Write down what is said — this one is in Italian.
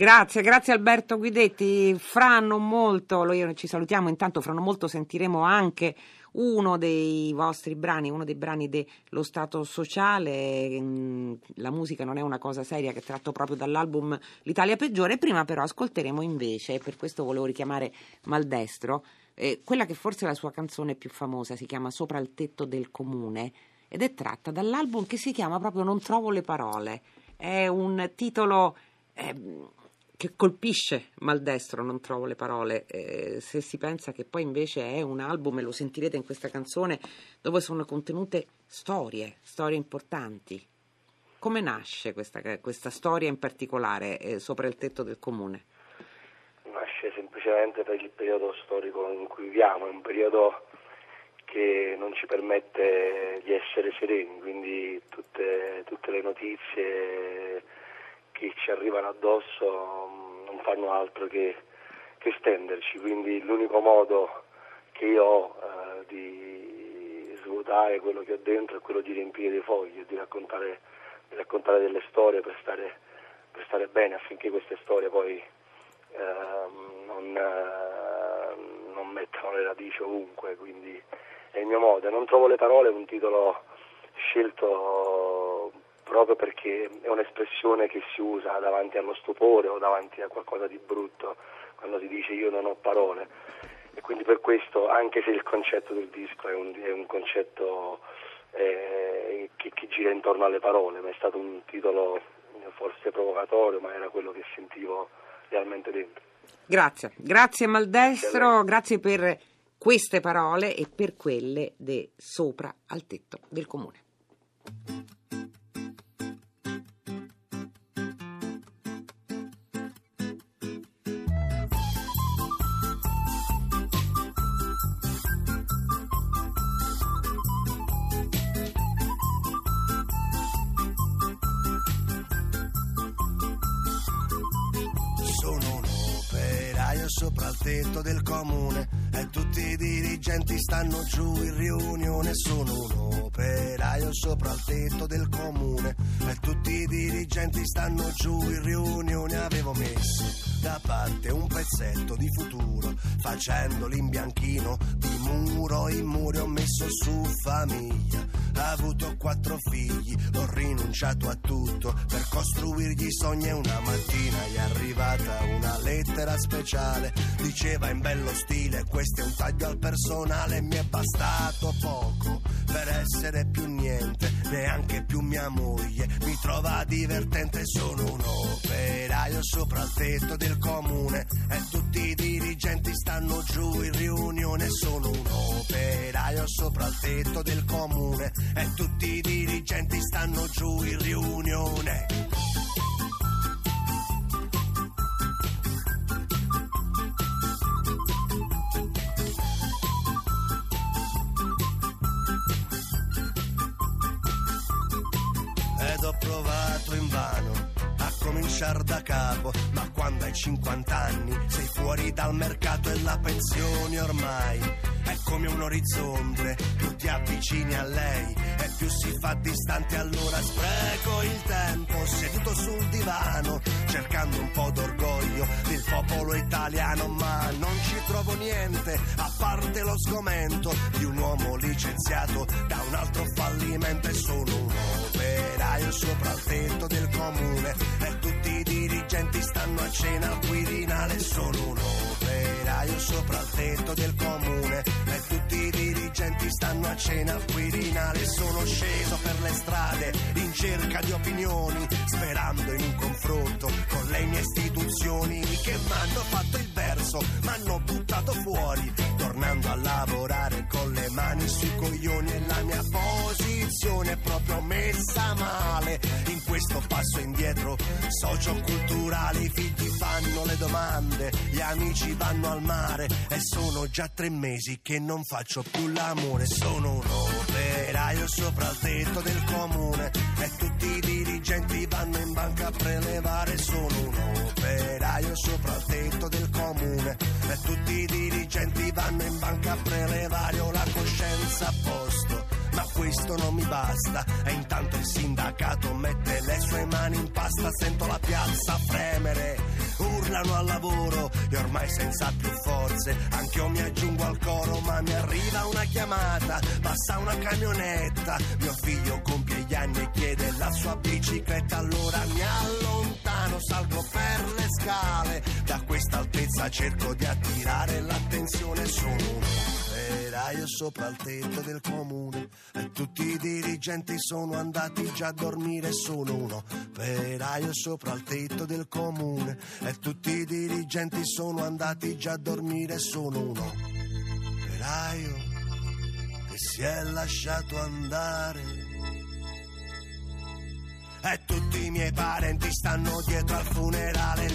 Grazie, grazie Alberto Guidetti. Fra non molto, ci salutiamo, intanto fra non molto sentiremo anche uno dei vostri brani, uno dei brani dello Stato sociale. Mm, la musica non è una cosa seria che tratto proprio dall'album L'Italia peggiore. Prima però ascolteremo invece, e per questo volevo richiamare Maldestro, eh, quella che forse è la sua canzone più famosa, si chiama Sopra il tetto del comune ed è tratta dall'album che si chiama proprio Non trovo le parole. È un titolo... Eh, che colpisce maldestro, non trovo le parole, eh, se si pensa che poi invece è un album, e lo sentirete in questa canzone, dove sono contenute storie, storie importanti. Come nasce questa, questa storia in particolare eh, sopra il tetto del comune? Nasce semplicemente per il periodo storico in cui viviamo, è un periodo che non ci permette di essere sereni, quindi tutte, tutte le notizie che ci arrivano addosso non fanno altro che, che stenderci, quindi l'unico modo che io ho eh, di svuotare quello che ho dentro è quello di riempire dei fogli, di raccontare, di raccontare delle storie per stare, per stare, bene affinché queste storie poi eh, non, eh, non mettano le radici ovunque, quindi è il mio modo. Non trovo le parole, un titolo scelto proprio perché è un'espressione che si usa davanti allo stupore o davanti a qualcosa di brutto, quando si dice io non ho parole. E quindi per questo, anche se il concetto del disco è un, è un concetto eh, che, che, gira intorno alle parole, ma è stato un titolo forse provocatorio, ma era quello che sentivo realmente dentro. Grazie, grazie Maldestro, grazie per queste parole e per quelle de sopra al tetto del comune. Sopra il tetto del comune e tutti i dirigenti stanno giù in riunione. Sono un operaio sopra il tetto del comune e tutti i dirigenti stanno giù in riunione. Avevo messo da parte un pezzetto di futuro facendo l'imbianchino. Di muro in muro ho messo su famiglia. Ha avuto quattro figli ho rinunciato a tutto per costruirgli sogni e una mattina gli è arrivata una lettera speciale. Diceva in bello stile questo è un taglio al personale mi è bastato poco per essere più niente neanche più mia moglie trova divertente sono un operaio sopra il tetto del comune e tutti i dirigenti stanno giù in riunione sono un operaio sopra il tetto del comune e tutti i dirigenti stanno giù in riunione cominciare da capo, ma quando hai 50 anni sei fuori dal mercato e la pensione ormai. È come un orizzonte, più ti avvicini a lei e più si fa distante, allora spreco il tempo seduto sul divano, cercando un po' d'orgoglio del popolo italiano, ma non ci trovo niente, a parte lo sgomento di un uomo licenziato da un altro fallimento e operaio sopra il tetto del comune. E tutti i dirigenti stanno a cena al Quirinale, sono un operaio sopra il tetto del comune. E tutti i dirigenti stanno a cena al Quirinale, sono sceso per le strade in cerca di opinioni, sperando in un confronto con le mie istituzioni. Che m'hanno fatto il verso, m'hanno buttato fuori, tornando a lavorare con le mani sui coglioni. E la mia posizione è proprio messa male in questo passo indietro. Socioculturale, i figli fanno le domande, gli amici vanno al mare. E sono già tre mesi che non faccio più l'amore, sono un operaio sopra il tetto del comune. E tutti i dirigenti vanno in banca a prelevare, sono un operaio sopra il tetto del comune. E tutti i dirigenti vanno in banca a prelevare, ho la coscienza ma questo non mi basta. E intanto il sindacato mette le sue mani in pasta, sento la piazza fremere rientrano al lavoro. E ormai senza più forze anche io mi aggiungo al coro. Ma mi arriva una chiamata passa una camionetta. Mio figlio compie gli anni e chiede la sua bicicletta. Allora mi allontano salgo per le scale. Da altezza cerco di attirare l'attenzione sono un operaio sopra il tetto del comune. E tutti i dirigenti sono andati già a dormire sono un operaio sopra il tetto del comune. E tutti i dirigenti sono andati già a dormire sono un operaio che si è lasciato andare. E tutti i miei parenti stanno dietro al funerale